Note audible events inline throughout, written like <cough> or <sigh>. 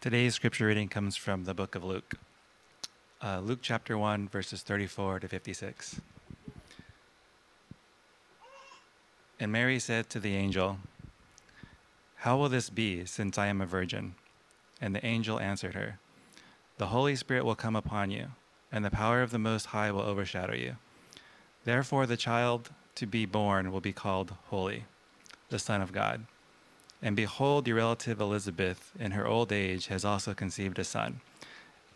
Today's scripture reading comes from the book of Luke. Uh, Luke chapter 1, verses 34 to 56. And Mary said to the angel, How will this be, since I am a virgin? And the angel answered her, The Holy Spirit will come upon you, and the power of the Most High will overshadow you. Therefore, the child to be born will be called Holy, the Son of God. And behold, your relative Elizabeth, in her old age, has also conceived a son.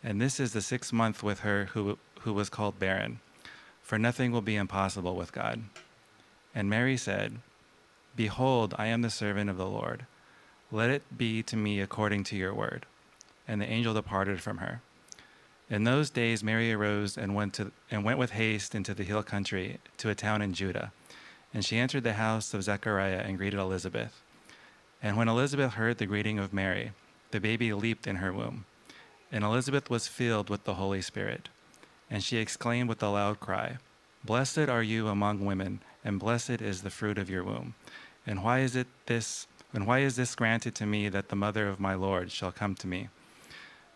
And this is the sixth month with her who, who was called barren, for nothing will be impossible with God. And Mary said, Behold, I am the servant of the Lord. Let it be to me according to your word. And the angel departed from her. In those days, Mary arose and went, to, and went with haste into the hill country to a town in Judah. And she entered the house of Zechariah and greeted Elizabeth. And when Elizabeth heard the greeting of Mary, the baby leaped in her womb. And Elizabeth was filled with the Holy Spirit. And she exclaimed with a loud cry, Blessed are you among women, and blessed is the fruit of your womb. And why is it this and why is this granted to me that the mother of my Lord shall come to me?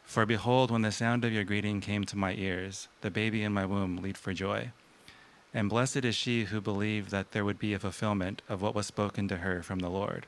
For behold, when the sound of your greeting came to my ears, the baby in my womb leaped for joy. And blessed is she who believed that there would be a fulfillment of what was spoken to her from the Lord.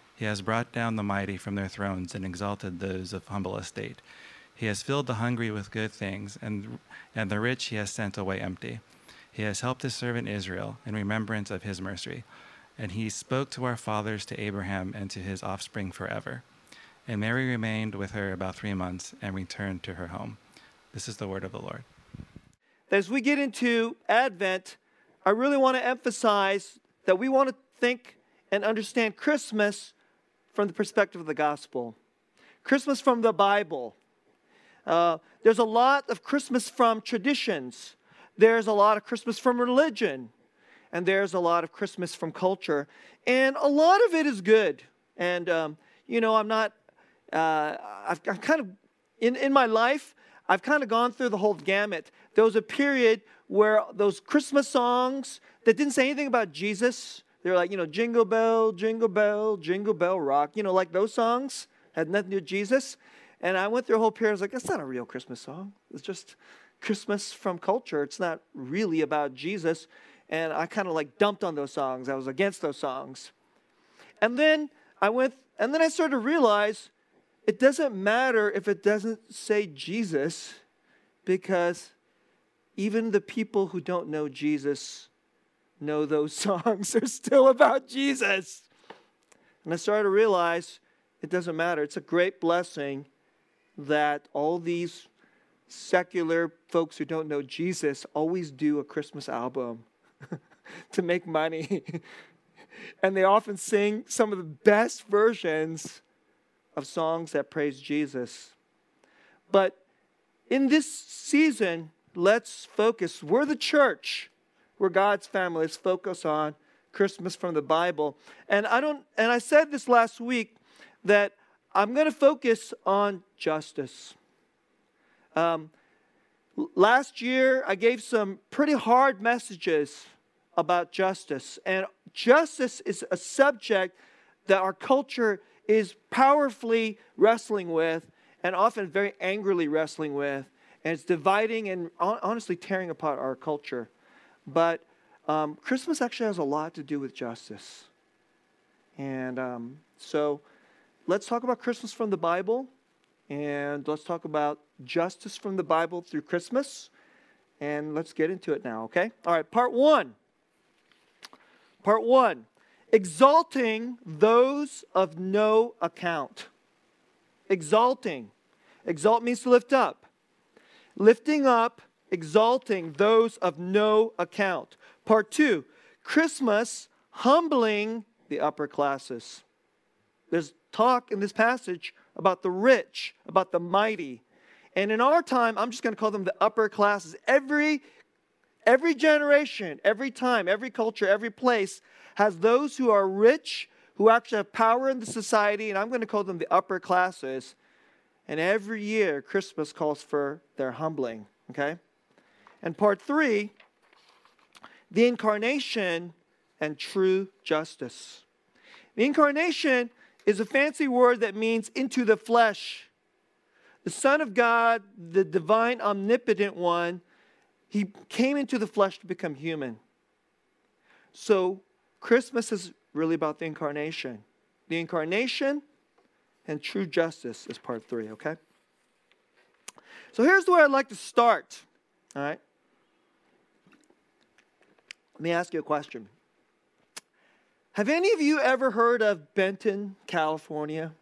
He has brought down the mighty from their thrones and exalted those of humble estate. He has filled the hungry with good things, and, and the rich he has sent away empty. He has helped his servant Israel in remembrance of his mercy. And he spoke to our fathers, to Abraham, and to his offspring forever. And Mary remained with her about three months and returned to her home. This is the word of the Lord. As we get into Advent, I really want to emphasize that we want to think and understand Christmas from the perspective of the gospel, Christmas from the Bible. Uh, there's a lot of Christmas from traditions, there's a lot of Christmas from religion, and there's a lot of Christmas from culture. And a lot of it is good. And, um, you know, I'm not, uh, I've, I've kind of, in, in my life, I've kind of gone through the whole gamut. There was a period where those Christmas songs that didn't say anything about Jesus, they're like, you know, Jingle Bell, Jingle Bell, Jingle Bell Rock, you know, like those songs had nothing to do with Jesus. And I went through a whole period, I was like, that's not a real Christmas song. It's just Christmas from culture. It's not really about Jesus. And I kind of like dumped on those songs. I was against those songs. And then I went, and then I started to realize it doesn't matter if it doesn't say Jesus, because even the people who don't know Jesus know those <laughs> songs are still about Jesus. And I started to realize it doesn't matter. It's a great blessing that all these secular folks who don't know Jesus always do a Christmas album <laughs> to make money. <laughs> and they often sing some of the best versions of songs that praise Jesus. But in this season, let's focus. We're the church. We're God's family. Focus on Christmas from the Bible. And I don't and I said this last week that I'm going to focus on justice. Um, last year, I gave some pretty hard messages about justice. And justice is a subject that our culture is powerfully wrestling with and often very angrily wrestling with. And it's dividing and honestly tearing apart our culture. But um, Christmas actually has a lot to do with justice. And um, so let's talk about Christmas from the Bible. And let's talk about justice from the Bible through Christmas. And let's get into it now, okay? All right, part one. Part one exalting those of no account. Exalting. Exalt means to lift up. Lifting up exalting those of no account. Part two, Christmas humbling the upper classes. There's talk in this passage about the rich, about the mighty. And in our time, I'm just going to call them the upper classes. Every every generation, every time, every culture, every place has those who are rich, who actually have power in the society, and I'm going to call them the upper classes. And every year, Christmas calls for their humbling, okay? And part three, the incarnation and true justice. The incarnation is a fancy word that means into the flesh. The Son of God, the divine, omnipotent one, he came into the flesh to become human. So, Christmas is really about the incarnation. The incarnation and true justice is part three, okay? So, here's way I'd like to start, all right? Let me ask you a question. Have any of you ever heard of Benton, California?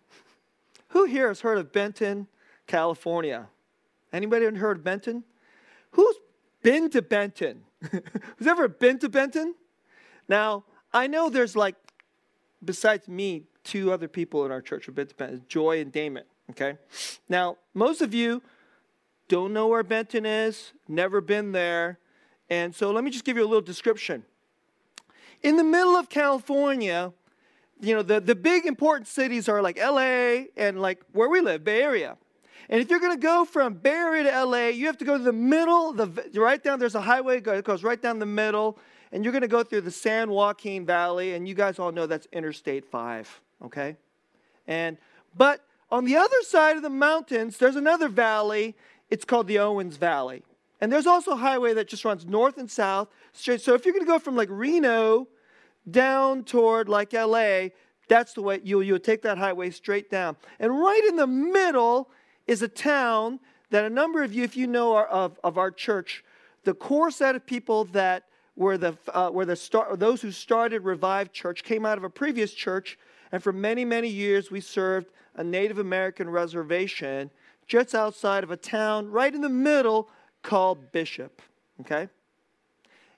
Who here has heard of Benton, California? Anybody heard of Benton? Who's been to Benton? <laughs> Who's ever been to Benton? Now, I know there's like, besides me, two other people in our church who've been to Benton, Joy and Damon, okay? Now, most of you don't know where Benton is, never been there, and so let me just give you a little description. In the middle of California, you know, the, the big important cities are like LA and like where we live, Bay Area. And if you're going to go from Bay Area to LA, you have to go to the middle, the, right down, there's a highway that goes right down the middle, and you're going to go through the San Joaquin Valley, and you guys all know that's Interstate 5, okay? And, but on the other side of the mountains, there's another valley. It's called the Owens Valley. And there's also a highway that just runs north and south straight. So if you're going to go from like Reno down toward like LA, that's the way you you'll take that highway straight down. And right in the middle is a town that a number of you, if you know of, of our church, the core set of people that were the uh, were the start those who started Revived Church came out of a previous church, and for many many years we served a Native American reservation just outside of a town right in the middle called Bishop. Okay?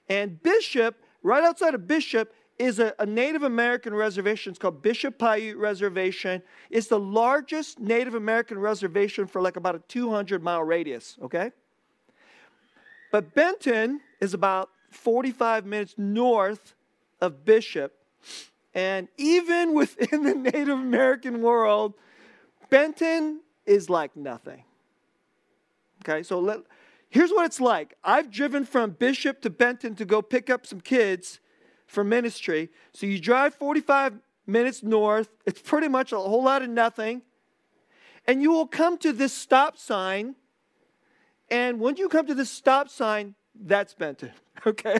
And Bishop, right outside of Bishop, is a, a, Native American reservation. It's called Bishop Paiute Reservation. It's the largest Native American reservation for like about a 200 mile radius, okay? But Benton is about 45 minutes north of Bishop. And even <laughs> within the Native American world, Benton is like nothing. Okay, so let, Here's what it's like I've driven from Bishop to Benton to go pick up some kids for ministry. So you drive 45 minutes north, it's pretty much a whole lot of nothing. And you will come to this stop sign. And when you come to this stop sign, that's Benton, <laughs> okay?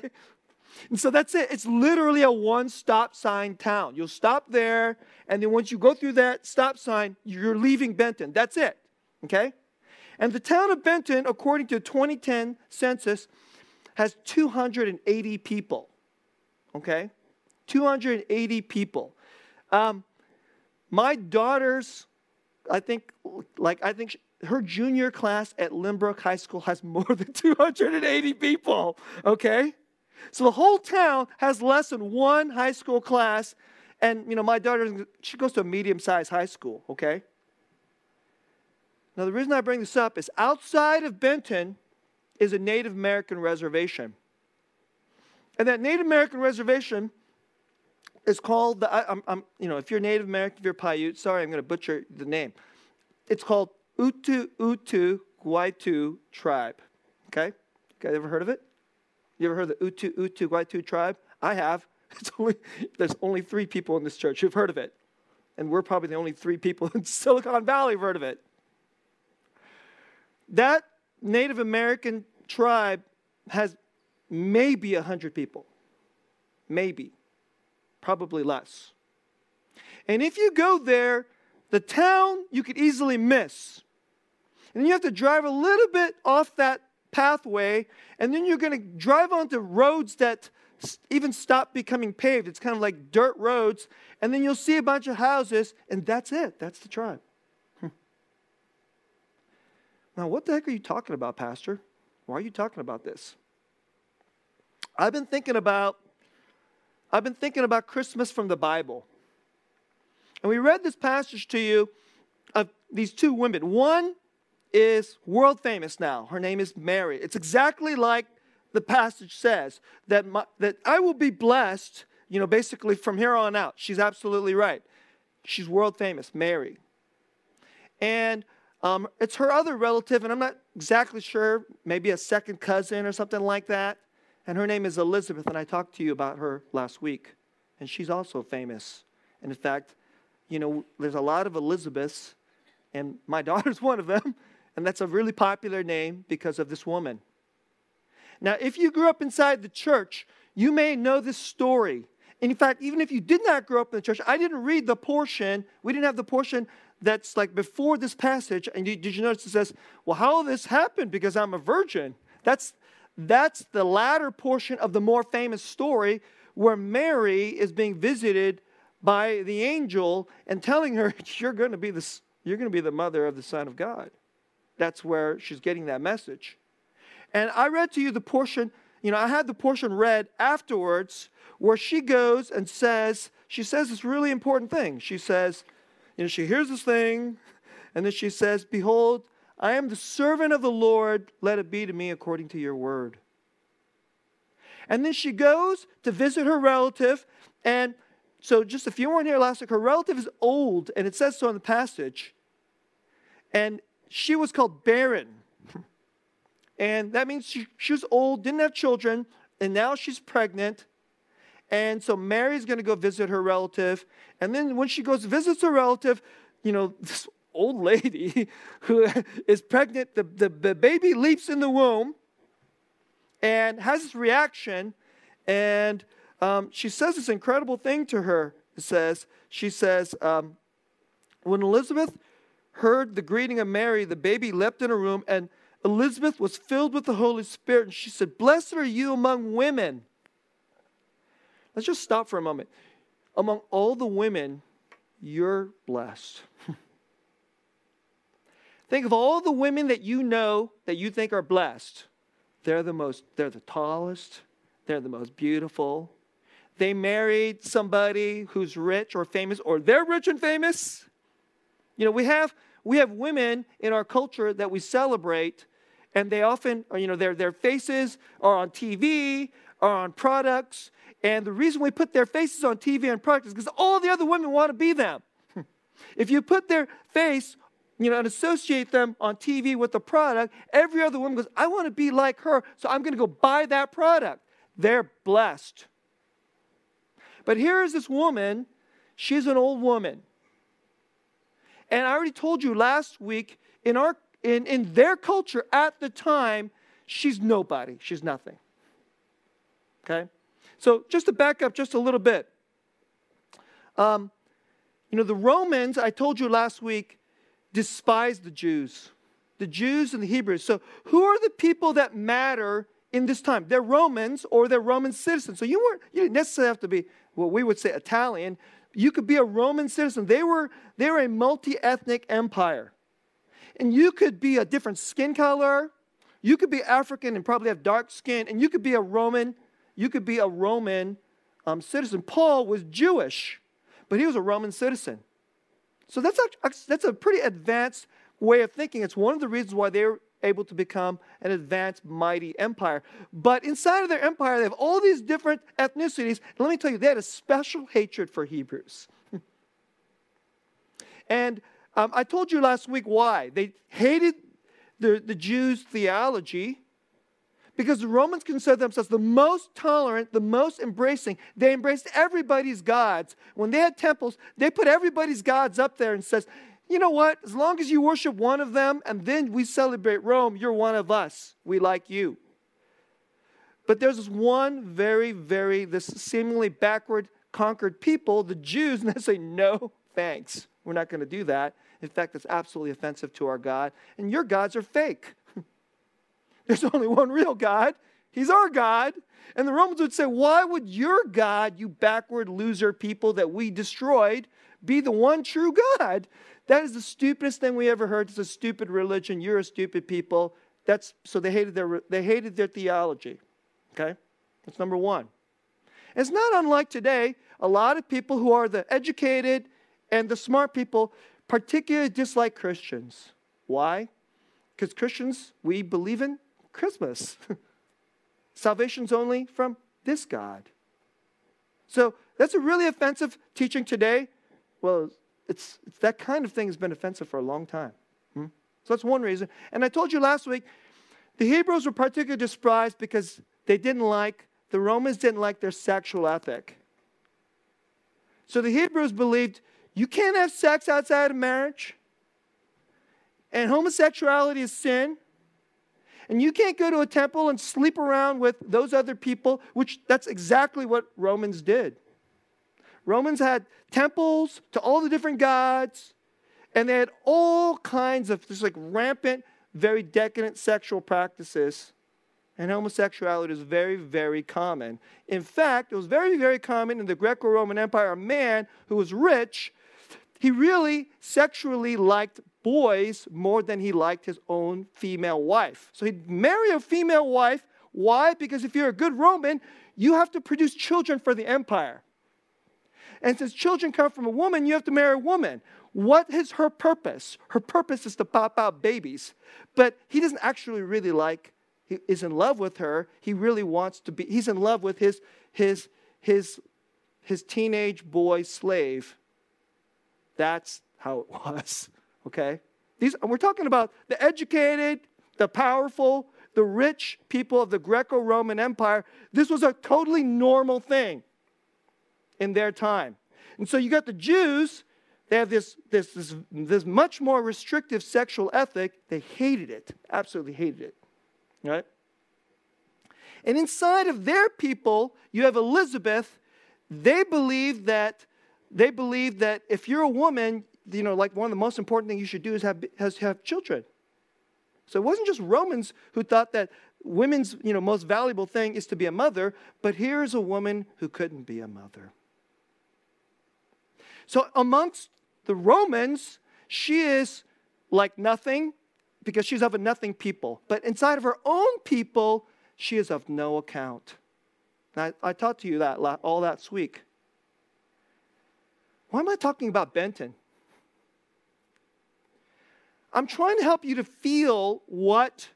And so that's it. It's literally a one stop sign town. You'll stop there, and then once you go through that stop sign, you're leaving Benton. That's it, okay? And the town of Benton, according to the 2010 census, has 280 people. Okay? 280 people. Um, my daughter's, I think, like, I think she, her junior class at Lynbrook High School has more than 280 people. Okay? So the whole town has less than one high school class. And, you know, my daughter, she goes to a medium sized high school. Okay? Now, the reason I bring this up is outside of Benton is a Native American reservation. And that Native American reservation is called, the, I, am I'm, you know, if you're Native American, if you're Paiute, sorry, I'm going to butcher the name. It's called Utu Utu Gwaitu tribe. Okay? You guys ever heard of it? You ever heard of the Utu Utu Gwaitu tribe? I have. <laughs> Only, there's only three people in this church who've heard of it. And we're probably the only three people <laughs> in Silicon Valley who've heard of it. That Native American tribe has maybe 100 people. Maybe. Probably less. And if you go there, the town you could easily miss. And you have to drive a little bit off that pathway, and then you're going to drive onto roads that even stop becoming paved. It's kind of like dirt roads, and then you'll see a bunch of houses, and that's it. That's the tribe. Now, what the heck are you talking about, Pastor? Why are you talking about this? I've been thinking about I've been thinking about Christmas from the Bible. And we read this passage to you of these two women. One is world famous now. Her name is Mary. It's exactly like the passage says that, my, that I will be blessed, you know, basically from here on out. She's absolutely right. She's world famous, Mary. And um, it's her other relative, and I'm not exactly sure, maybe a second cousin or something like that. And her name is Elizabeth, and I talked to you about her last week. And she's also famous. And in fact, you know, there's a lot of Elizabeths, and my <laughs> daughter's one of them. And that's a really popular name because of this woman. Now, if you grew up inside the church, you may know this story. And in fact, even if you did not grow up in the church, I didn't read the portion. We didn't have the portion that's like before this passage. And you, did you notice it says, well, how this happen? Because I'm a virgin. That's, that's the latter portion of the more famous story where Mary is being visited by the angel and telling her, <laughs> you're to be the, you're going to be the mother of the Son of God. That's where she's getting that message. And I read to you the portion, you know, I had the portion read afterwards where she goes and says, she says this really important thing. She says, know, she hears this thing, and then she says, Behold, I am the servant of the Lord, let it be to me according to your word. And then she goes to visit her relative, and so just if you weren't here last week, her relative is old, and it says so in the passage. And she was called barren. <laughs> And that means she, she was old, didn't have children, and now she's pregnant. And so Mary's going to go visit her relative. And then when she goes visits her relative, you know, <laughs> this old lady <laughs> who is pregnant, the, the, the baby leaps in the womb and has this reaction. And um, she says this incredible thing to her. It says, she says, um, when Elizabeth heard the greeting of Mary, the baby leapt in her womb, and Elizabeth was filled with the Holy Spirit, and she said, Blessed are you among women. Let's just stop for a moment. Among all the women, you're blessed. <laughs> think of all the women that you know that you think are blessed. They're the most, they're the tallest, they're the most beautiful. They married somebody who's rich or famous, or they're rich and famous. You know, we have we have women in our culture that we celebrate and they often, you know, their, their faces are on TV, are on products. And the reason we put their faces on TV and products is because all the other women want to be them. <laughs> if you put their face, you know, and associate them on TV with the product, every other woman goes, I want to be like her, so I'm going to go buy that product. They're blessed. But here is this woman, she's an old woman. And I already told you last week, in our in, in their culture at the time, she's nobody. She's nothing. Okay? So just to back up just a little bit. Um, you know, the Romans, I told you last week, despised the Jews. The Jews and the Hebrews. So who are the people that matter in this time? They're Romans or they're Roman citizens. So you weren't you didn't necessarily have to be what we would say Italian. You could be a Roman citizen. They were they were a multi-ethnic empire. And you could be a different skin color. You could be African and probably have dark skin. And you could be a Roman. You could be a Roman um, citizen. Paul was Jewish, but he was a Roman citizen. So that's a, that's a pretty advanced way of thinking. It's one of the reasons why they were able to become an advanced, mighty empire. But inside of their empire, they have all these different ethnicities. And let me tell you, they had a special hatred for Hebrews. <laughs> and um, I told you last week why. They hated the, the Jews' theology because the Romans considered themselves the most tolerant, the most embracing. They embraced everybody's gods. When they had temples, they put everybody's gods up there and says, you know what? As long as you worship one of them and then we celebrate Rome, you're one of us. We like you. But there's this one very, very, this seemingly backward, conquered people, the Jews, <laughs> and they say, no, thanks. We're not going to do that. In fact, it's absolutely offensive to our God. And your gods are fake. There's only one real God. He's our God. And the Romans would say, Why would your God, you backward loser people that we destroyed, be the one true God? That is the stupidest thing we ever heard. It's a stupid religion. You're a stupid people. That's so they hated their they hated their theology. Okay? That's number one. It's not unlike today. A lot of people who are the educated and the smart people particularly dislike Christians. Why? Because Christians, we believe in Christmas. <laughs> Salvation's only from this God. So that's a really offensive teaching today. Well, it's, it's that kind of thing has been offensive for a long time. Hmm? So that's one reason. And I told you last week, the Hebrews were particularly despised because they didn't like, the Romans didn't like their sexual ethic. So the Hebrews believed you can't have sex outside of marriage, and homosexuality is sin. And you can't go to a temple and sleep around with those other people, which that's exactly what Romans did. Romans had temples to all the different gods, and they had all kinds of just like rampant, very decadent sexual practices. And homosexuality was very, very common. In fact, it was very, very common in the Greco Roman Empire. A man who was rich, he really sexually liked boys more than he liked his own female wife. So he'd marry a female wife. Why? Because if you're a good Roman, you have to produce children for the empire. And since children come from a woman, you have to marry a woman. What is her purpose? Her purpose is to pop out babies. But he doesn't actually really like, he is in love with her. He really wants to be, he's in love with his, his, his, his teenage boy slave. That's how it <laughs> was. Okay? These, we're talking about the educated, the powerful, the rich people of the Greco Roman Empire. This was a totally normal thing in their time. And so you got the Jews, they have this, this, this, this much more restrictive sexual ethic. They hated it, absolutely hated it. Right? And inside of their people, you have Elizabeth. They believe that they believe that if you're a woman, you know, like one of the most important things you should do is have, has, have children. So it wasn't just Romans who thought that women's, you know, most valuable thing is to be a mother, but here's a woman who couldn't be a mother. So amongst the Romans, she is like nothing because she's of a nothing people. But inside of her own people, she is of no account. I, I taught to you that all that week. Why am I talking about Benton? I'm trying to help you to feel what,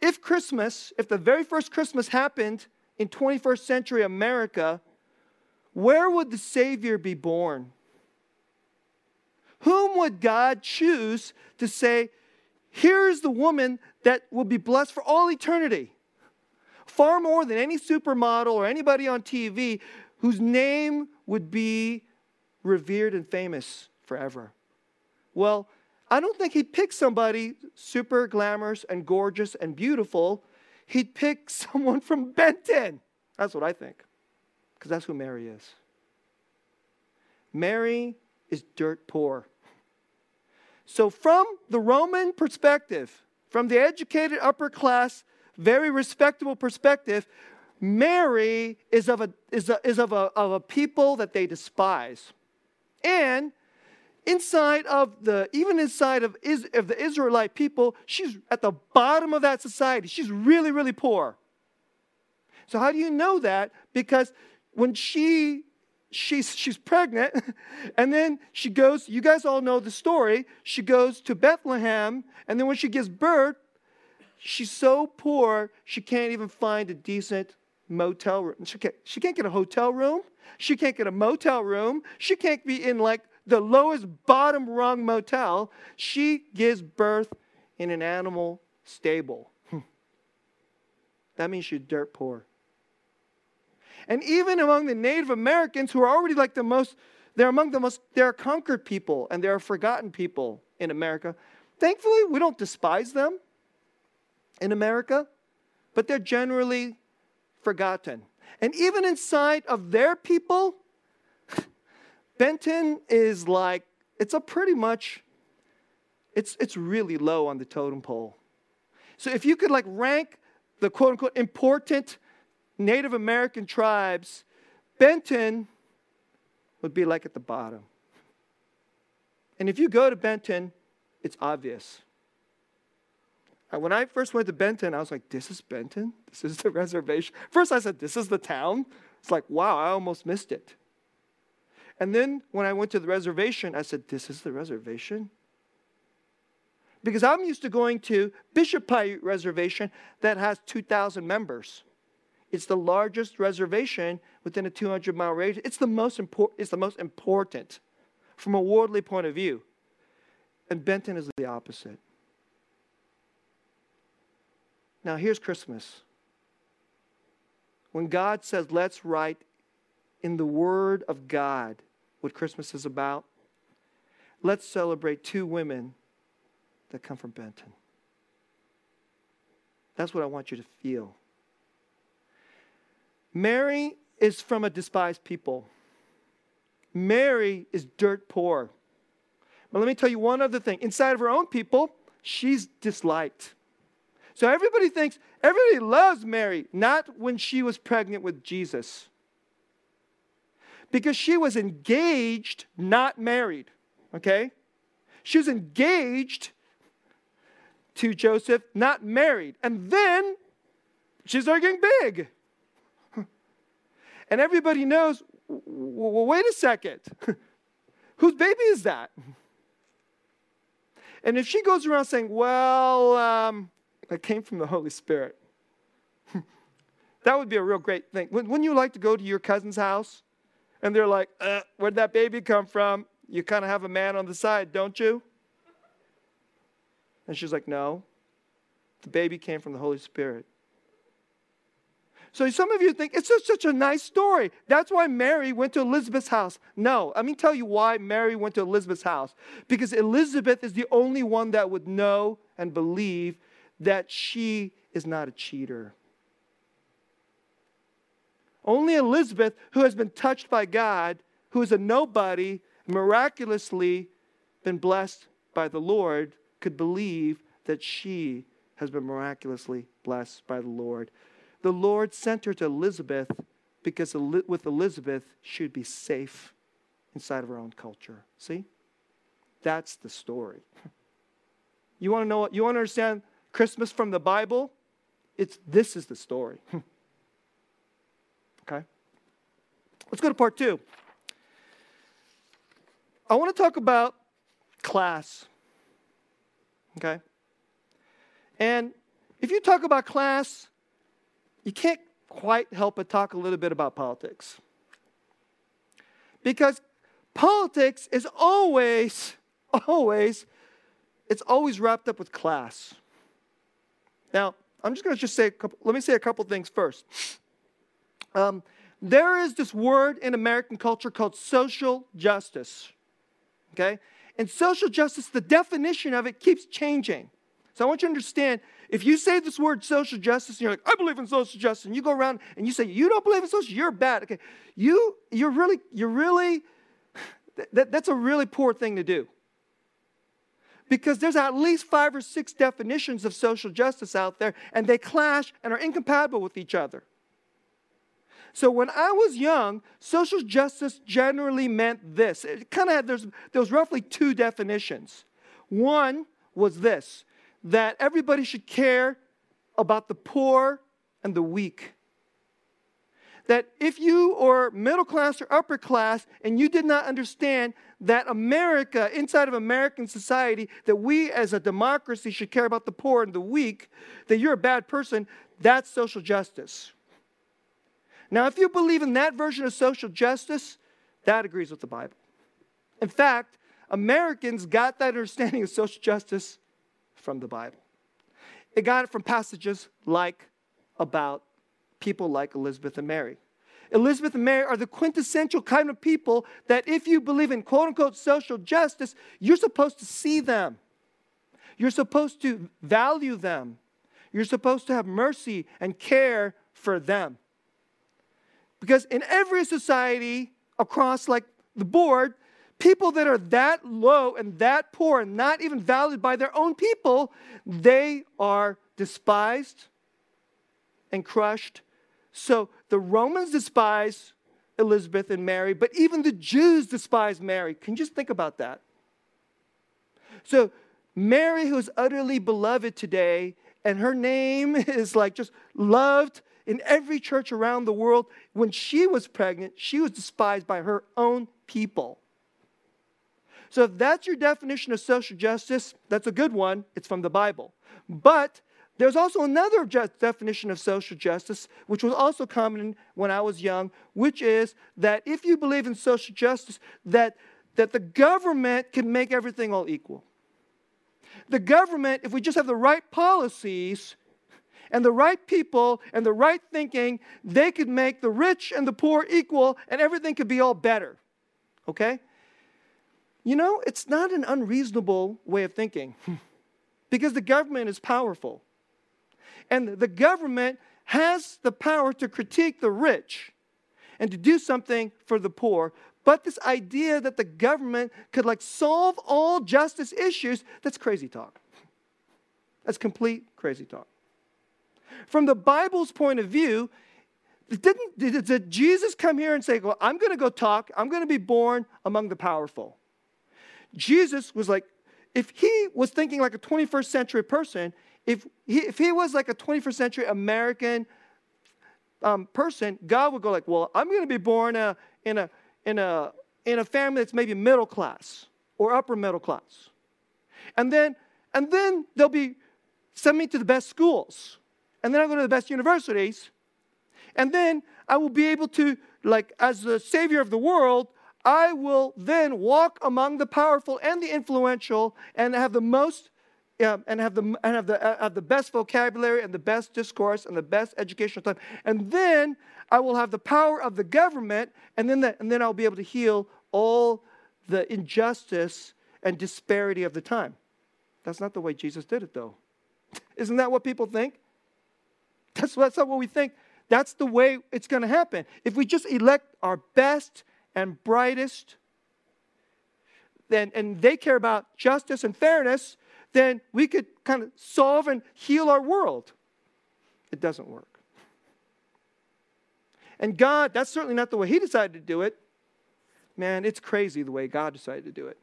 if Christmas, if the very first Christmas happened in 21st century America, where would the Savior be born? Whom would God choose to say, here's the woman that will be blessed for all eternity? Far more than any supermodel or anybody on TV whose name would be revered and famous forever. Well, I don't think he'd pick somebody super glamorous and gorgeous and beautiful. He'd pick <laughs> someone from Benton. That's what I think, because that's who Mary is. Mary is dirt poor. So, from the Roman perspective, from the educated upper class, very respectable perspective, Mary is of a, is a, is of a, of a people that they despise. And inside of the, even inside of, is, of the Israelite people, she's at the bottom of that society. She's really, really poor. So how do you know that? Because when she she's she's pregnant <laughs> and then she goes you guys all know the story she goes to bethlehem and then when she gives birth she's so poor she can't even find a decent motel room she can't, she can't get a hotel room she can't get a motel room she can't be in like the lowest bottom rung motel, she gives birth in an animal stable. <laughs> that means she's dirt poor. And even among the Native Americans who are already like the most, they're among the most, they're conquered people and they're forgotten people in America. Thankfully, we don't despise them in America, but they're generally forgotten. And even inside of their people, Benton is like, it's a pretty much, it's, it's really low on the totem pole. So if you could like rank the quote unquote important Native American tribes, Benton would be like at the bottom. And if you go to Benton, it's obvious. Uh, when I first went to Benton, I was like, this is Benton? This is the <laughs> reservation. First, I said, this is the town. It's like, wow, I almost missed it. And then when I went to the reservation, I said, This is the reservation? because I'm used to going to Bishop Paiute Reservation that has 2,000 members. It's the largest reservation within a 200 mile radius. It's the most. It's the most important from a worldly point of view. And Benton is the opposite. Now here's Christmas. When God says, "Let's write in the Word of God what Christmas is about," let's celebrate two women that come from Benton. That's what I want you to feel. Mary is from a despised people. Mary is dirt poor. But let me tell you one other thing. Inside of her own people, she's disliked. So everybody thinks, everybody loves Mary, not when she was pregnant with Jesus. Because she was engaged, not married. Okay? She was engaged to Joseph, not married. And then she started getting big. <laughs> And everybody knows, well, wait a second. <laughs> Whose baby is that? And if she goes around saying, well, um, it came from the Holy Spirit, <laughs> that would be a real great thing. Wouldn't you like to go to your cousin's house and they're like, uh, where'd that baby come from? You kind of have a man on the side, don't you? And she's like, no. The baby came from the Holy Spirit. So some of you think it's just such a nice story. That's why Mary went to Elizabeth's house. No, let me tell you why Mary went to Elizabeth's house. Because Elizabeth is the only one that would know and believe that she is not a cheater. Only Elizabeth, who has been touched by God, who is a nobody, miraculously been blessed by the Lord, could believe that she has been miraculously blessed by the Lord. The Lord sent her to Elizabeth because with Elizabeth, she would be safe inside of her own culture. See? That's the story. <laughs> You want to know what? You want to understand Christmas from the Bible? It's this is the story. <laughs> okay? Let's go to part two. I want to talk about class. Okay? And if you talk about class, you can't quite help but talk a little bit about politics. Because politics is always, <laughs> always, it's always wrapped up with class. Now, I'm just going to just say, couple, let me say a couple things first. Um, there is this word in American culture called social justice. Okay? And social justice, the definition of it keeps changing. So I want you to understand if you say this word social justice and you're like, I believe in social justice, and you go around and you say, you don't believe in social, you're bad. Okay. You, you're really, you're really, that, that's a really poor thing to do. Because there's at least five or six definitions of social justice out there, and they clash and are incompatible with each other. So when I was young, social justice generally meant this. It kind of had, there's, there was roughly two definitions. One was this that everybody should care about the poor and the weak. That if you are middle class or upper class and you did not understand that America, inside of American society, that we as a democracy should care about the poor and the weak, that you're a bad person, that's social justice. Now, if you believe in that version of social justice, that agrees with the Bible. In fact, Americans got that understanding of social justice from the Bible. It got it from passages like about people like Elizabeth and Mary. Elizabeth and Mary are the quintessential kind of people that if you believe in quote unquote social justice, you're supposed to see them. You're supposed to value them. You're supposed to have mercy and care for them. Because in every society across like the board, people that are that low and that poor and not even valued by their own people, they are despised and crushed. So the Romans despise Elizabeth and Mary, but even the Jews despise Mary. Can you just think about that? So Mary, who is utterly beloved today, and her name <laughs> is like just loved in every church around the world, when she was pregnant, she was despised by her own people. So if that's your definition of social justice, that's a good one. It's from the Bible. But there's also another definition of social justice, which was also common when I was young, which is that if you believe in social justice, that, that the government can make everything all equal. The government, if we just have the right policies and the right people and the right thinking, they could make the rich and the poor equal and everything could be all better. Okay? You know, it's not an unreasonable way of thinking <laughs> because the government is powerful. And the government has the power to critique the rich and to do something for the poor. But this idea that the government could like solve all justice issues, that's crazy talk. That's complete crazy talk. From the Bible's point of view, didn't did, Jesus come here and say, well, I'm going to go talk, I'm going to be born among the powerful? Jesus was like, if he was thinking like a 21st century person, if he, if he was like a 21st century American um, person, God would go like, well, I'm going to be born a, in, a, in, a, in a family that's maybe middle class or upper middle class. And then, and then they'll be, send me to the best schools. And then I'll go to the best universities. And then I will be able to, like, as the savior of the world, I will then walk among the powerful and the influential and have the most yeah, and have the and have the uh, have the best vocabulary and the best discourse and the best educational time. And then I will have the power of the government, and then the, and then I'll be able to heal all the injustice and disparity of the time. That's not the way Jesus did it, though. Isn't that what people think? That's, that's not what we think. That's the way it's going to happen. If we just elect our best and brightest, then, and they care about justice and fairness, then we could kind of solve and heal our world. It doesn't work. And God, that's certainly not the way He decided to do it. Man, it's crazy the way God decided to do it.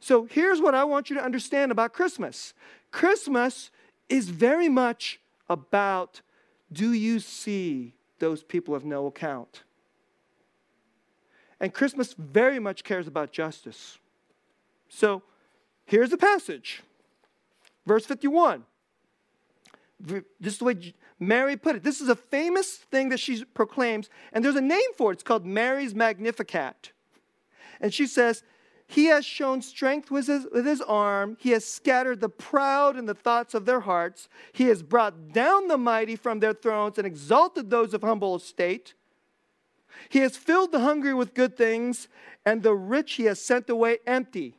So here's what I want you to understand about Christmas Christmas is very much about do you see those people of no account? And Christmas very much cares about justice. So Here's the passage. Verse 51. This is the way Mary put it. This is a famous thing that she proclaims, and there's a name for it. It's called Mary's Magnificat. And she says, He has shown strength with his, with his arm. He has scattered the proud in the thoughts of their hearts. He has brought down the mighty from their thrones and exalted those of humble estate. He has filled the hungry with good things, and the rich he has sent away empty.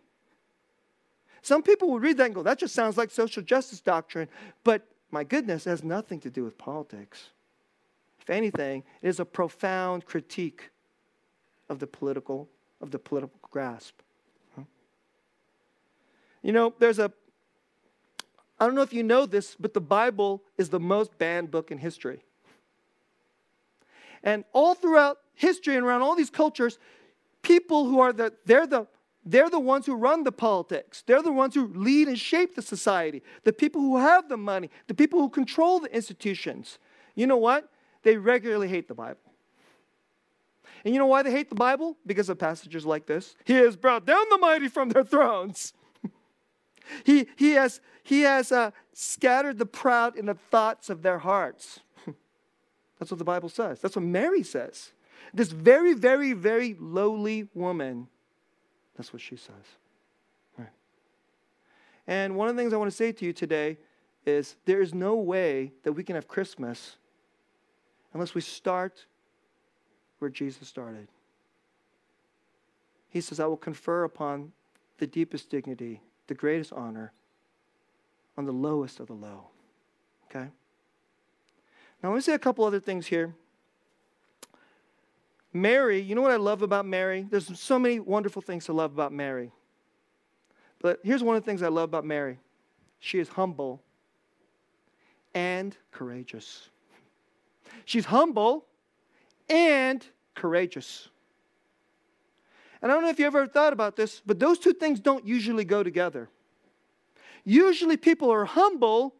Some people would read that and go, that just sounds like social justice doctrine. But my goodness, it has nothing to do with politics. If anything, it is a profound critique of the political, of the political grasp. You know, there's a I don't know if you know this, but the Bible is the most banned book in history. And all throughout history and around all these cultures, people who are the they're the they're the ones who run the politics. They're the ones who lead and shape the society. The people who have the money, the people who control the institutions. You know what? They regularly hate the Bible. And you know why they hate the Bible? Because of passages like this. He has brought down the mighty from their thrones. He, he has, he has uh, scattered the proud in the thoughts of their hearts. <laughs> That's what the Bible says. That's what Mary says. This very, very, very lowly woman that's what she says. Right. And one of the things I want to say to you today is there is no way that we can have Christmas unless we start where Jesus started. He says, I will confer upon the deepest dignity, the greatest honor, on the lowest of the low. Okay? Now, let me say a couple other things here. Mary, you know what I love about Mary? There's so many wonderful things to love about Mary. But here's one of the things I love about Mary she is humble and courageous. She's humble and courageous. And I don't know if you ever thought about this, but those two things don't usually go together. Usually, people are humble,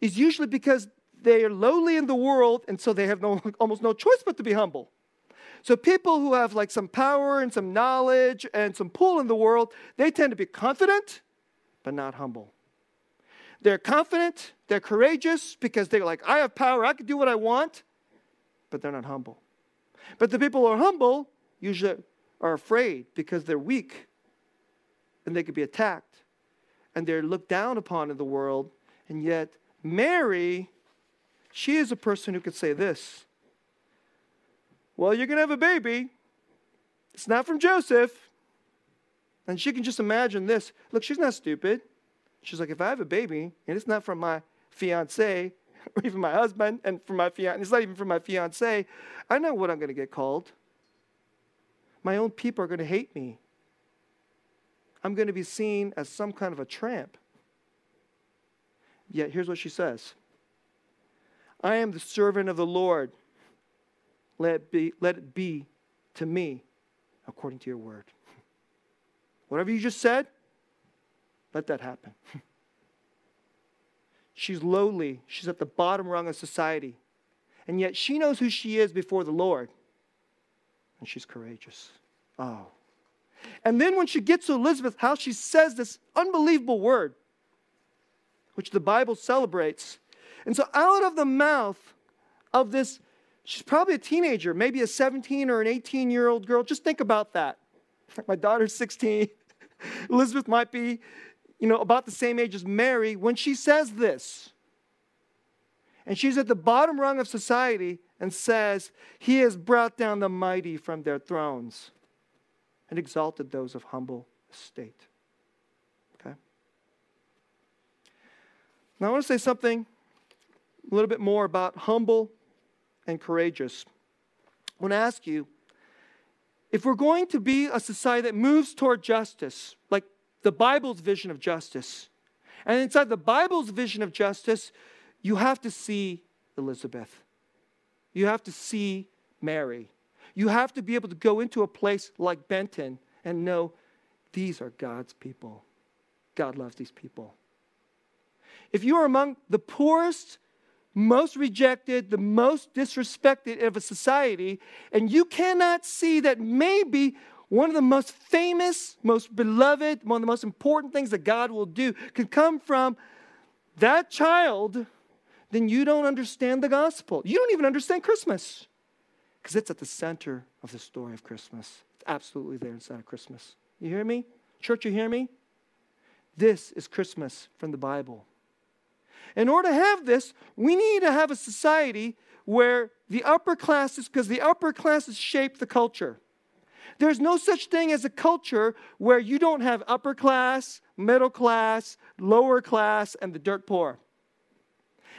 is usually because they are lowly in the world, and so they have no, <laughs> almost no choice but to be humble. So people who have like some power and some knowledge and some pull in the world, they tend to be confident, but not humble. They're confident, they're courageous because they're like, I have power, I can do what I want, but they're not humble. But the people who are humble usually are afraid because they're weak and they could be attacked and they're looked down upon in the world. And yet, Mary, she is a person who could say this Well, you're going to have a baby. It's not from Joseph. And she can just imagine this. Look, she's not stupid. She's like, if I have a baby and it's not from my fiance <laughs> or even my husband and from my fiance, it's not even from my fiance, I know what I'm going to get called. My own people are going to hate me. I'm going to be seen as some kind of a tramp. Yet here's what she says I am the servant of the Lord. Let it be, let it be to me according to your word. <laughs> Whatever you just said, let that happen. <laughs> she's lowly, she's at the bottom rung of society. And yet she knows who she is before the Lord. And she's courageous. Oh. And then when she gets to Elizabeth, how she says this unbelievable word, which the Bible celebrates. And so, out of the mouth of this, she's probably a teenager, maybe a 17 or an 18 year old girl. Just think about that. <laughs> My daughter's 16. <laughs> Elizabeth might be you know, about the same age as Mary, when she says this, and she's at the bottom rung of society and says, He has brought down the mighty from their thrones and exalted those of humble estate. Okay? Now, I want to say something a little bit more about humble and courageous. I want to ask you if we're going to be a society that moves toward justice, like the Bible's vision of justice. And inside the Bible's vision of justice, you have to see Elizabeth. You have to see Mary. You have to be able to go into a place like Benton and know these are God's people. God loves these people. If you are among the poorest, most rejected, the most disrespected of a society, and you cannot see that maybe one of the most famous, most beloved, one of the most important things that God will do can come from that child, then you don't understand the gospel. You don't even understand Christmas because it's at the center of the story of Christmas. It's absolutely there inside of Christmas. You hear me? Church, you hear me? This is Christmas from the Bible. In order to have this, we need to have a society where the upper classes, because the upper classes shape the culture. There's no such thing as a culture where you don't have upper class, middle class, lower class, and the dirt poor.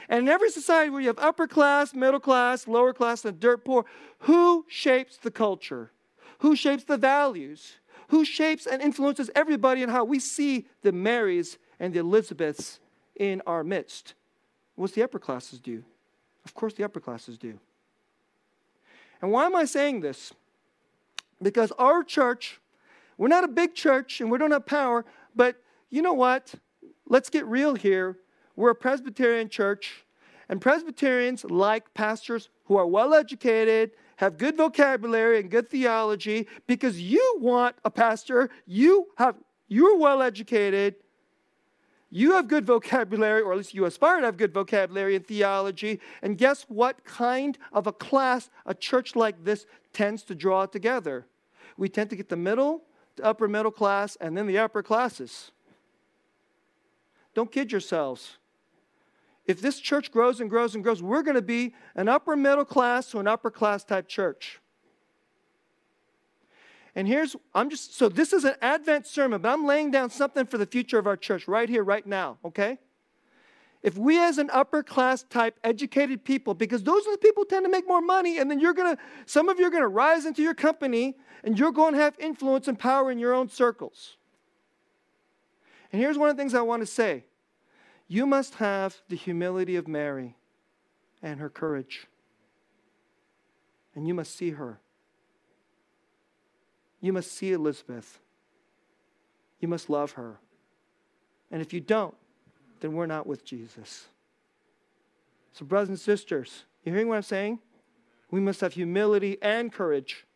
And in every society where you have upper class, middle class, lower class, and dirt poor, who shapes the culture? Who shapes the values? Who shapes and influences everybody in how we see the Marys and the Elizabeths in our midst? What's the upper classes do? Of course, the upper classes do. And why am I saying this? Because our church, we're not a big church and we don't have power, but you know what? Let's get real here. We're a Presbyterian church, and Presbyterians like pastors who are well educated, have good vocabulary and good theology because you want a pastor, you have you're well educated, you have good vocabulary, or at least you aspire to have good vocabulary and theology. And guess what kind of a class a church like this tends to draw together? we tend to get the middle, the upper middle class, and then the upper classes. Don't kid yourselves. If this church grows and grows and grows, we're going to be an upper middle class to an upper class type church. And here's, I'm just, so this is an Advent sermon, but I'm laying down something for the future of our church right here, right now, okay? if we as an upper class type educated people because those are the people who tend to make more money and then you're going to some of you are going to rise into your company and you're going to have influence and power in your own circles and here's one of the things i want to say you must have the humility of mary and her courage and you must see her you must see elizabeth you must love her and if you don't then we're not with Jesus. So, brothers and sisters, you hearing what I'm saying? We must have humility and courage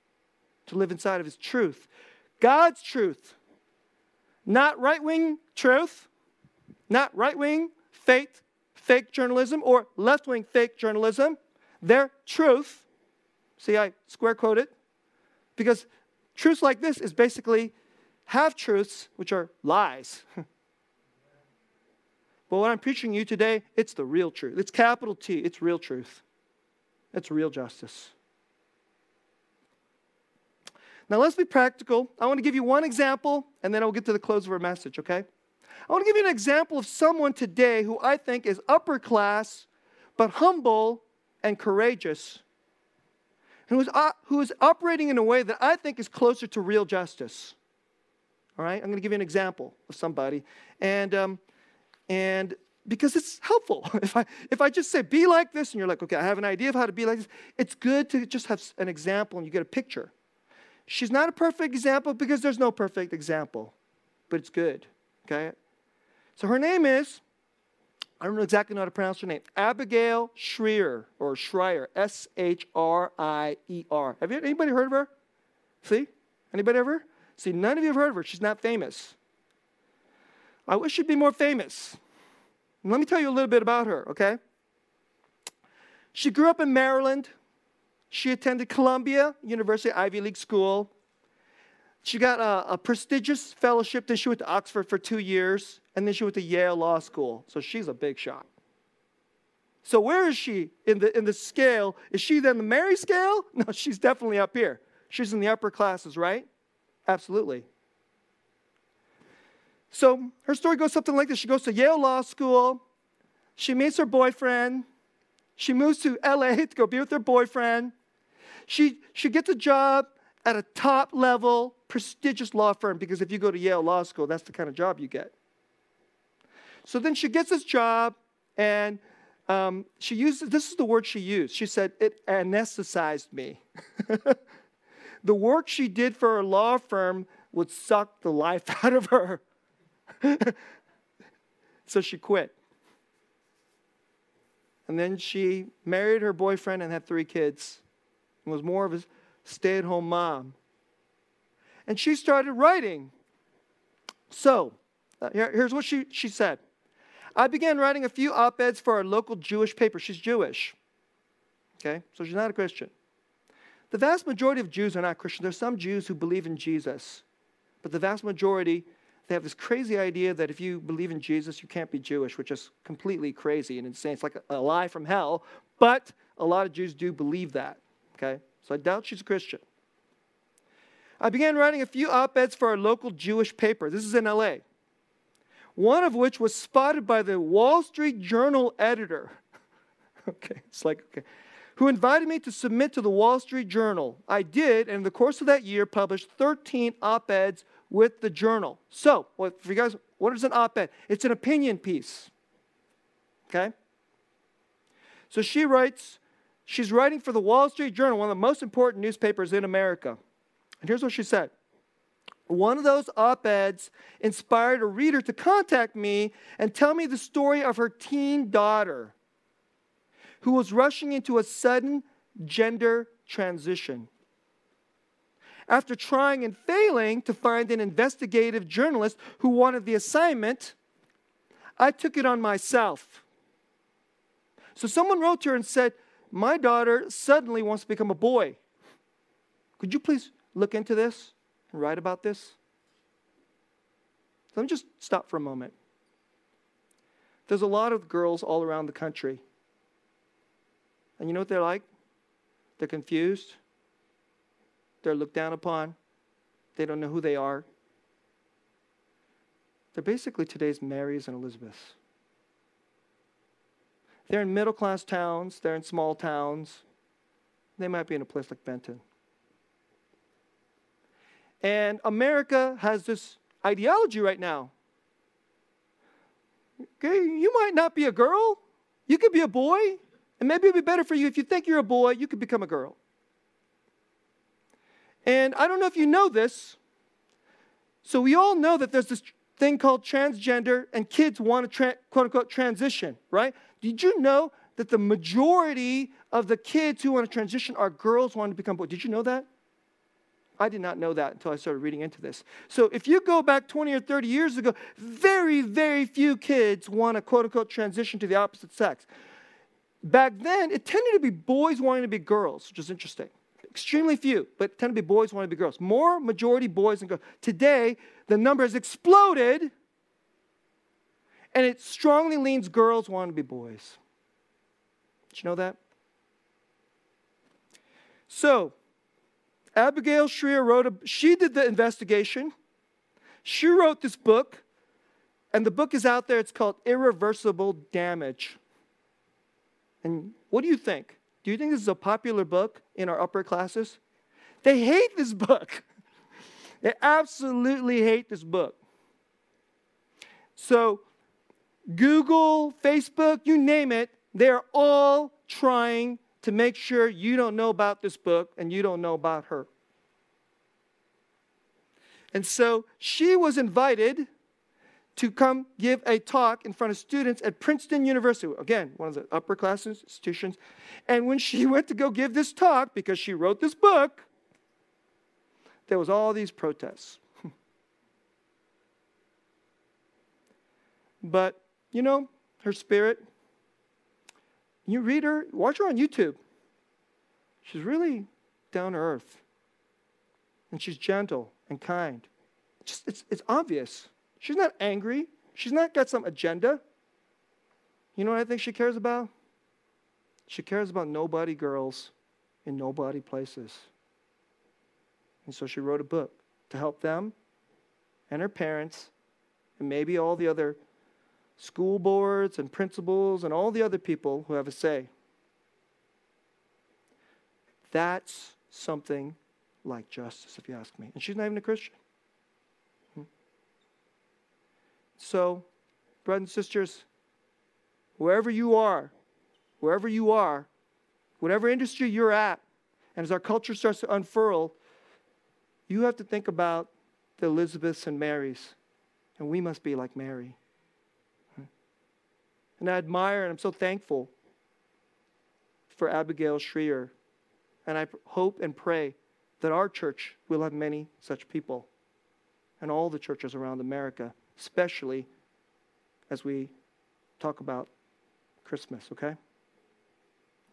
to live inside of his truth. God's truth. Not right wing truth, not right wing fake, fake journalism or left wing fake journalism. Their truth. See, I square quote it. Because truths like this is basically half truths, which are lies. <laughs> but what I'm preaching you today, it's the real truth. It's capital T, it's real truth. It's real justice. Now let's be practical. I want to give you one example, and then I'll get to the close of our message, okay? I want to give you an example of someone today who I think is upper class, but humble and courageous, who is, uh, who is operating in a way that I think is closer to real justice. All right, I'm going to give you an example of somebody, and um, and because it's helpful. <laughs> If I if I just say be like this, and you're like, okay, I have an idea of how to be like this. It's good to just have an example, and you get a picture. She's not a perfect example because there's no perfect example, but it's good. Okay, so her name is I don't know exactly how to pronounce her name. Abigail Shrier or Schreier, S H R I E R. Have you anybody heard of her? See? Anybody ever? See, none of you have heard of her. She's not famous. I wish she'd be more famous. let me tell you a little bit about her, okay? She grew up in Maryland. She attended Columbia University Ivy League School. She got a, a, prestigious fellowship. Then she went to Oxford for two years, and then she went to Yale Law School. So she's a big shot. So where is she in the in the scale? Is she then the Mary scale? <laughs> No, she's definitely up here. She's in the upper classes, right? Absolutely. So her story goes something like this. She goes to Yale Law School. She meets her boyfriend. She moves to LA to go be with her boyfriend. She, she gets a job at a top level, prestigious law firm because if you go to Yale Law School, that's the kind of job you get. So then she gets this job and um, she used this is the word she used. She said, It anesthetized me. <laughs> the work she did for her law firm would suck the life <laughs> out of her. <laughs> so she quit. And then she married her boyfriend and had three kids and was more of a stay at home mom. And she started writing. So, uh, here, here's what she, she said I began writing a few op eds for our local Jewish paper. She's Jewish. Okay, so she's not a Christian. The vast majority of Jews are not Christian. There's some Jews who believe in Jesus, but the vast majority, they have this crazy idea that if you believe in Jesus, you can't be Jewish, which is completely crazy and insane. It's like a, a lie from hell, but a lot of Jews do believe that. Okay, so I doubt she's a Christian. I began writing a few op eds for our local Jewish paper. This is in LA. One of which was spotted by the Wall Street Journal editor. <laughs> okay, it's like, okay who invited me to submit to the Wall Street Journal. I did, and in the course of that year, published 13 op eds with the journal. So, for you guys, what is an op ed? It's an opinion piece. Okay? So she writes, she's writing for the Wall Street Journal, one of the most important newspapers in America. And here's what she said. One of those op eds inspired a reader to contact me and tell me the story of her teen daughter who was rushing into a sudden gender transition. After trying and failing to find an investigative journalist who wanted the assignment, I took it on myself. So someone wrote to her and said, My daughter suddenly wants to become a boy. Could you please look into this and write about this? Let me just stop for a moment. There's a lot of girls all around the country and you know what they're like? They're confused. They're looked down upon. They don't know who they are. They're basically today's Marys and Elizabeths. They're in middle class towns, they're in small towns. They might be in a place like Benton. And America has this ideology right now. Okay, you might not be a girl, you could be a boy. And maybe it'd be better for you if you think you're a boy, you could become a girl. And I don't know if you know this. So we all know that there's this thing called transgender, and kids want to tra- quote unquote transition, right? Did you know that the majority of the kids who want to transition are girls wanting to become boys? Did you know that? I did not know that until I started reading into this. So if you go back 20 or 30 years ago, very, very few kids want to quote unquote transition to the opposite sex. Back then, it tended to be boys wanting to be girls, which is interesting. Extremely few, but tend to be boys wanting to be girls. More majority boys and girls. Today, the number has exploded, and it strongly leans girls wanting to be boys. Did you know that? So, Abigail Shrier wrote a, she did the investigation. She wrote this book, and the book is out there. It's called Irreversible Damage. And what do you think? Do you think this is a popular book in our upper classes? They hate this book. <laughs> They absolutely hate this book. So, Google, Facebook, you name it, they're all trying to make sure you don't know about this book and you don't know about her. And so she was invited to come give a talk in front of students at Princeton University, again, one of the upper class institutions. And when she <laughs> went to go give this talk, because she wrote this book, there was all these protests. <laughs> but, you know, her spirit, you read her, watch her on YouTube. She's really down to earth. And she's gentle and kind. Just it's, it's obvious. She's not angry. She's not got some agenda. You know what I think she cares about? She cares about nobody girls in nobody places. And so she wrote a book to help them and her parents and maybe all the other school boards and principals and all the other people who have a say. That's something like justice, if you ask me. And she's not even a Christian. Hmm. So, brothers and sisters, wherever you are, wherever you are, whatever industry you're at, and as our culture starts to unfurl, you have to think about the Elizabeths and Marys. And we must be like Mary. And I admire and I'm so thankful for Abigail Shrier. And I hope and pray that our church will have many such people and all the churches around America, especially as we talk about Christmas, okay?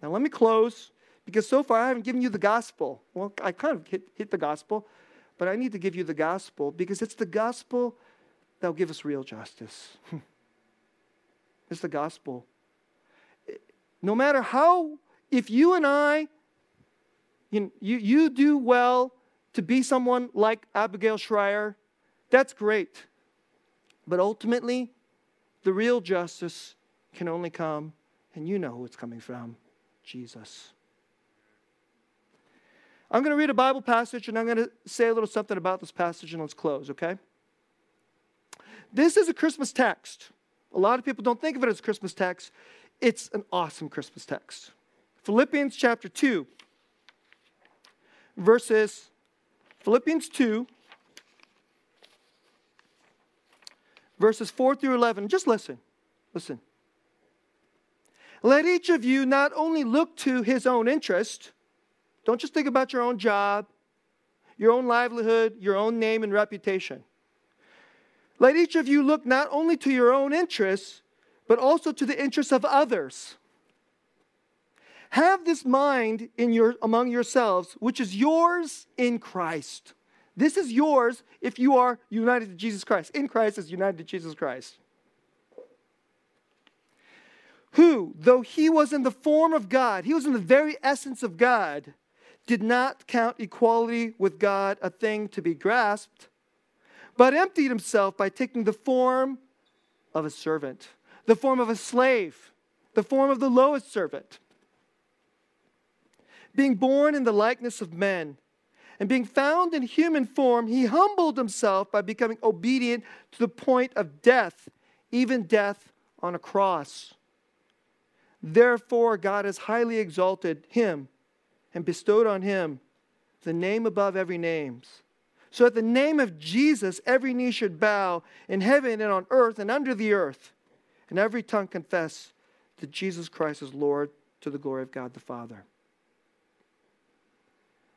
Now, let me close because so far I haven't given you the gospel. Well, I kind of hit, hit the gospel, but I need to give you the gospel because it's the gospel that will give us real justice. <laughs> It's the gospel. No matter how, if you and I, you, you, you do well to be someone like Abigail Shrier, that's great. But ultimately, the real justice can only come, and you know who it's coming from Jesus. I'm going to read a Bible passage and I'm going to say a little something about this passage and let's close, okay? This is a Christmas text. A lot of people don't think of it as a Christmas text. It's an awesome Christmas text. Philippians chapter 2, verses, Philippians 2, verses 4 through 11. Just listen. Listen. Let each of you not only look to his own interest, don't just think about your own job, your own livelihood, your own name and reputation. Let each of you look not only to your own interests, but also to the interests of others. Have this mind in your, among yourselves, which is yours in Christ. This is yours if you are united to Jesus Christ. In Christ is united to Jesus Christ. Who, though he was in the form of God, he was in the very essence of God, did not count equality with God a thing to be grasped but emptied himself by taking the form of a servant, the form of a slave, the form of the lowest servant. Being born in the likeness of men, and being found in human form, he humbled himself by becoming obedient to the point of death, even death on a cross. Therefore, God has highly exalted him and bestowed on him the name above every names so at the name of Jesus, every knee should bow in heaven and on earth and under the earth, and every tongue confess that Jesus Christ is Lord to the glory of God the Father.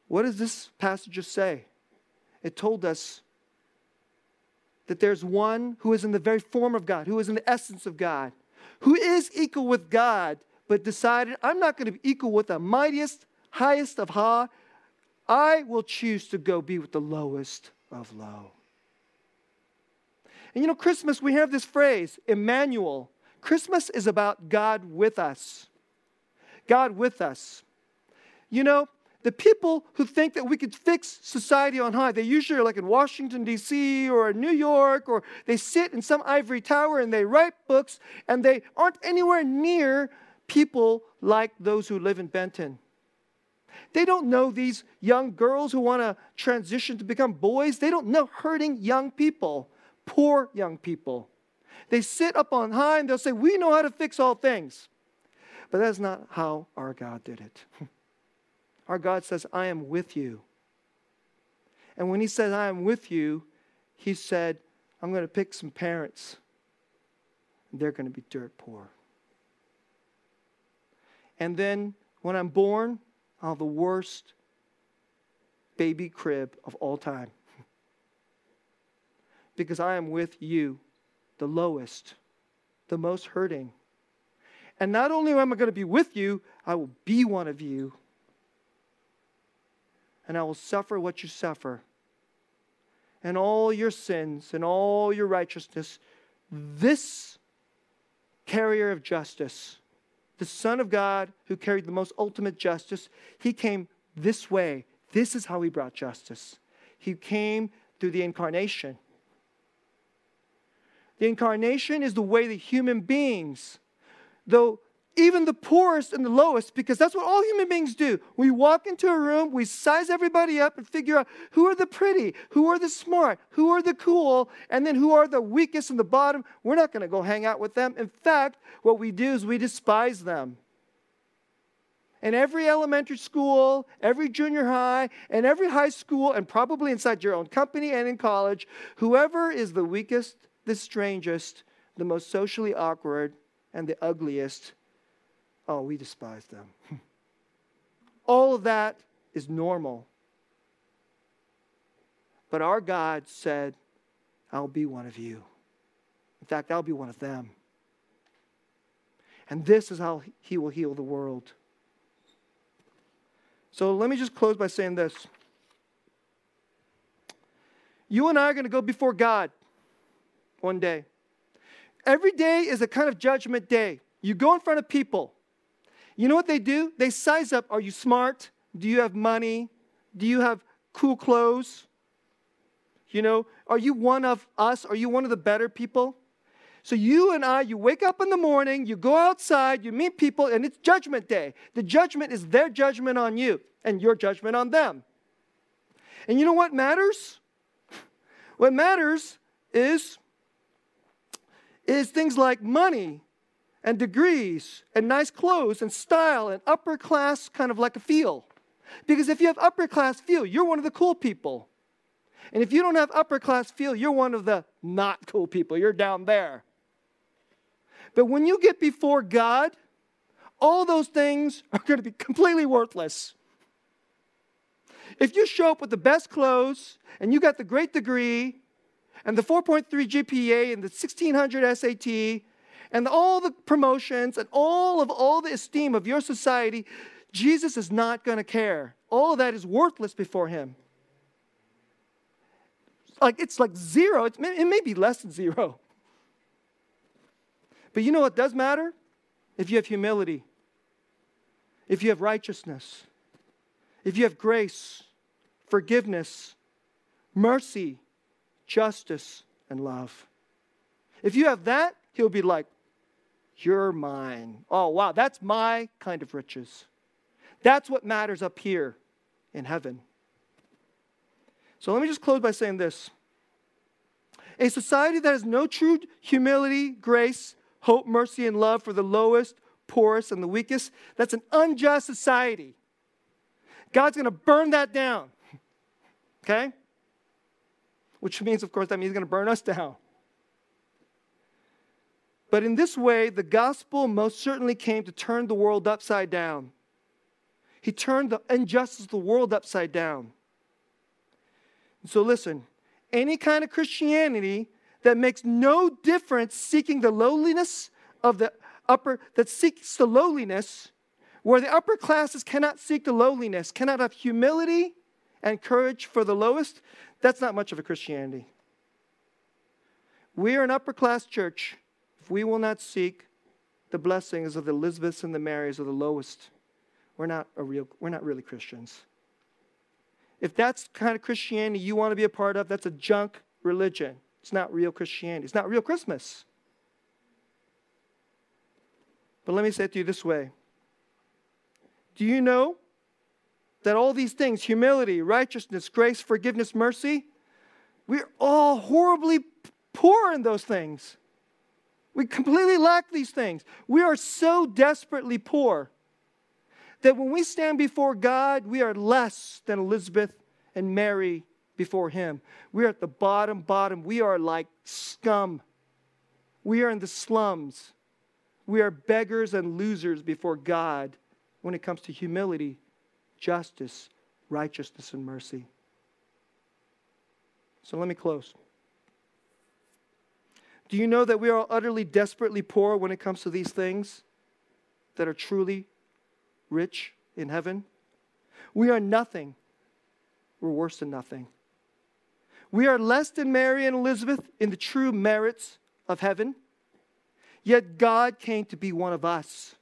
What does this passage just say? it told us that there's one who is in the very form of God, who is in the essence of God, who is equal with God, but decided, I'm not going to be equal with the mightiest, highest of Ha. I will choose to go be with the lowest of low. And you know, Christmas, we have this phrase, Emmanuel. Christmas is about God with us. God with us. You know, the people who think that we could fix society on high, they usually are like in Washington, D.C. or New York, or they sit in some ivory tower and they write books, and they aren't anywhere near people like those who live in Benton. They don't know these young girls who want to transition to become boys. They don't know hurting young people, poor young people. They sit up on high and they'll say, We know how to fix all things. But that's not how our God did it. <laughs> Our God says, I am with you. And when He says, I am with you, He said, I'm going to pick some parents. They're going to be dirt poor. And then when I'm born, I'll the worst baby crib of all time. <laughs> because I am with you, the lowest, the most hurting. And not only am I going to be with you, I will be one of you and I will suffer what you suffer. And all your sins and all your righteousness, this carrier of justice, the Son of God who carried the most ultimate justice, he came this way. This is how he brought justice. He came through the incarnation. The incarnation is the way that human beings, though even the poorest and the lowest, because that's what all human beings do. We walk into a room, we size everybody up and figure out who are the pretty, who are the smart, who are the cool, and then who are the weakest and the bottom. We're not going to go hang out with them. In fact, what we do is we despise them. In every elementary school, every junior high, and every high school, and probably inside your own company and in college, whoever is the weakest, the strangest, the most socially awkward, and the ugliest oh, we despise them. <laughs> All of that is normal. But our God said, I'll be one of you. In fact, I'll be one of them. And this is how he will heal the world. So let me just close by saying this. You and I are going to go before God one day. Every day is a kind of judgment day. You go in front of people. You know what they do? They size up are you smart? Do you have money? Do you have cool clothes? You know, are you one of us? Are you one of the better people? So you and I, you wake up in the morning, you go outside, you meet people, and it's judgment day. The judgment is their judgment on you and your judgment on them. And you know what matters? <laughs> What matters is, is things like money and degrees and nice clothes and style and upper class kind of like a feel. Because if you have upper class feel, you're one of the cool people. And if you don't have upper class feel, you're one of the not cool people. You're down there. But when you get before God, all those things are going to be completely worthless. If you show up with the best clothes and you got the great degree and the 4.3 GPA and the 1600 SAT and all the promotions and all of all the esteem of your society, Jesus is not going to care. All of that is worthless before him. Like it's like zero. It's, it may be less than zero. But you know what does matter? If you have humility, if you have righteousness, if you have grace, forgiveness, mercy, justice, and love. If you have that, he'll be like, you're mine. Oh, wow, that's my kind of riches. That's what matters up here in heaven. So let me just close by saying this. A society that has no true humility, grace, hope, mercy, and love for the lowest, poorest, and the weakest, that's an unjust society. God's going to burn that down. <laughs> Okay? Which means, of course, that means he's going to burn us <laughs> down. But in this way, the gospel most certainly came to turn the world upside down. He turned the injustice of the world upside down. So listen, any kind of Christianity that makes no difference seeking the lowliness of the upper, that seeks the lowliness, where the upper classes cannot seek the lowliness, cannot have humility and courage for the lowest, that's not much of a Christianity. We are an upper class church if we will not seek the blessings of the Elizabeths and the Marys of the lowest. We're not, a real, we're not really Christians. If that's kind of Christianity you want to be a part of, that's a junk religion. It's not real Christianity. It's not real Christmas. But let me say it to you this way Do you know that all these things humility, righteousness, grace, forgiveness, mercy we're all horribly poor in those things. We completely lack these things. We are so desperately poor that when we stand before God, we are less than Elizabeth and Mary before Him. We are at the bottom, bottom. We are like scum. We are in the slums. We are beggars and losers before God when it comes to humility, justice, righteousness, and mercy. So let me close. Do you know that we are utterly desperately poor when it comes to these things that are truly rich in heaven? We are nothing. We're worse than nothing. We are less than Mary and Elizabeth in the true merits of heaven, yet God came to be one of us.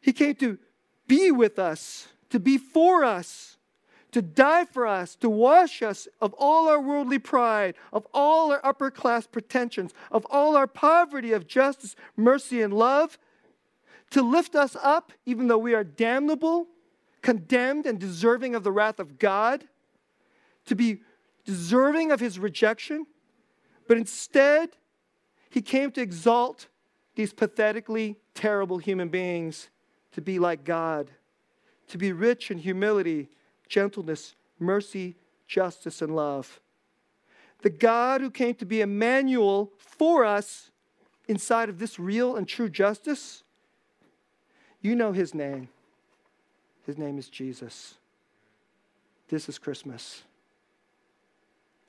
He came to be with us, to be for us to die for us, to wash us of all our worldly pride, of all our upper class pretensions, of all our poverty of justice, mercy, and love, to lift us up, even though we are damnable, condemned, and deserving of the wrath of God, to be deserving of his rejection. But instead, he came to exalt these pathetically terrible human beings to be like God, to be rich in humility gentleness, mercy, justice, and love. The God who came to be Emmanuel for us inside of this real and true justice, you know his name. His name is Jesus. This is Christmas.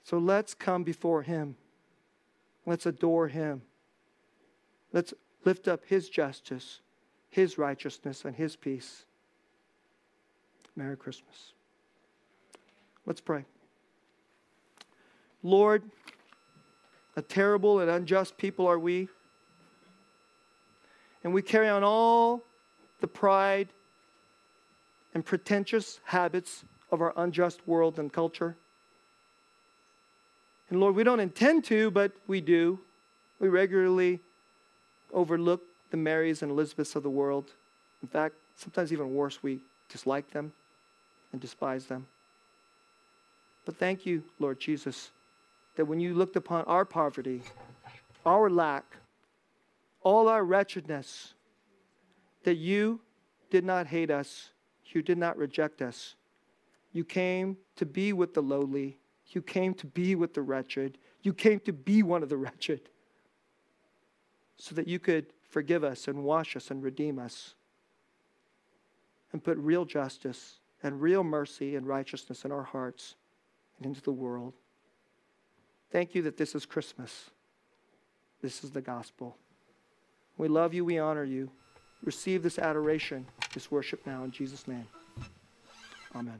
So let's come before him. Let's adore him. Let's lift up his justice, his righteousness, and his peace. Merry Christmas. Let's pray. Lord, a terrible and unjust people are we. And we carry on all the pride and pretentious habits of our unjust world and culture. And Lord, we don't intend to, but we do. We regularly overlook the Marys and Elizabeths of the world. In fact, sometimes even worse, we dislike them and despise them. But thank you, Lord Jesus, that when you looked upon our poverty, our lack, all our wretchedness, that you did not hate us, you did not reject us. You came to be with the lowly, you came to be with the wretched, you came to be one of the <laughs> wretched, so that you could forgive us and wash us and redeem us and put real justice and real mercy and righteousness in our hearts and into the world. Thank you that this is Christmas. This is the gospel. We love you. We honor you. Receive this adoration, this worship now in Jesus' name. Amen.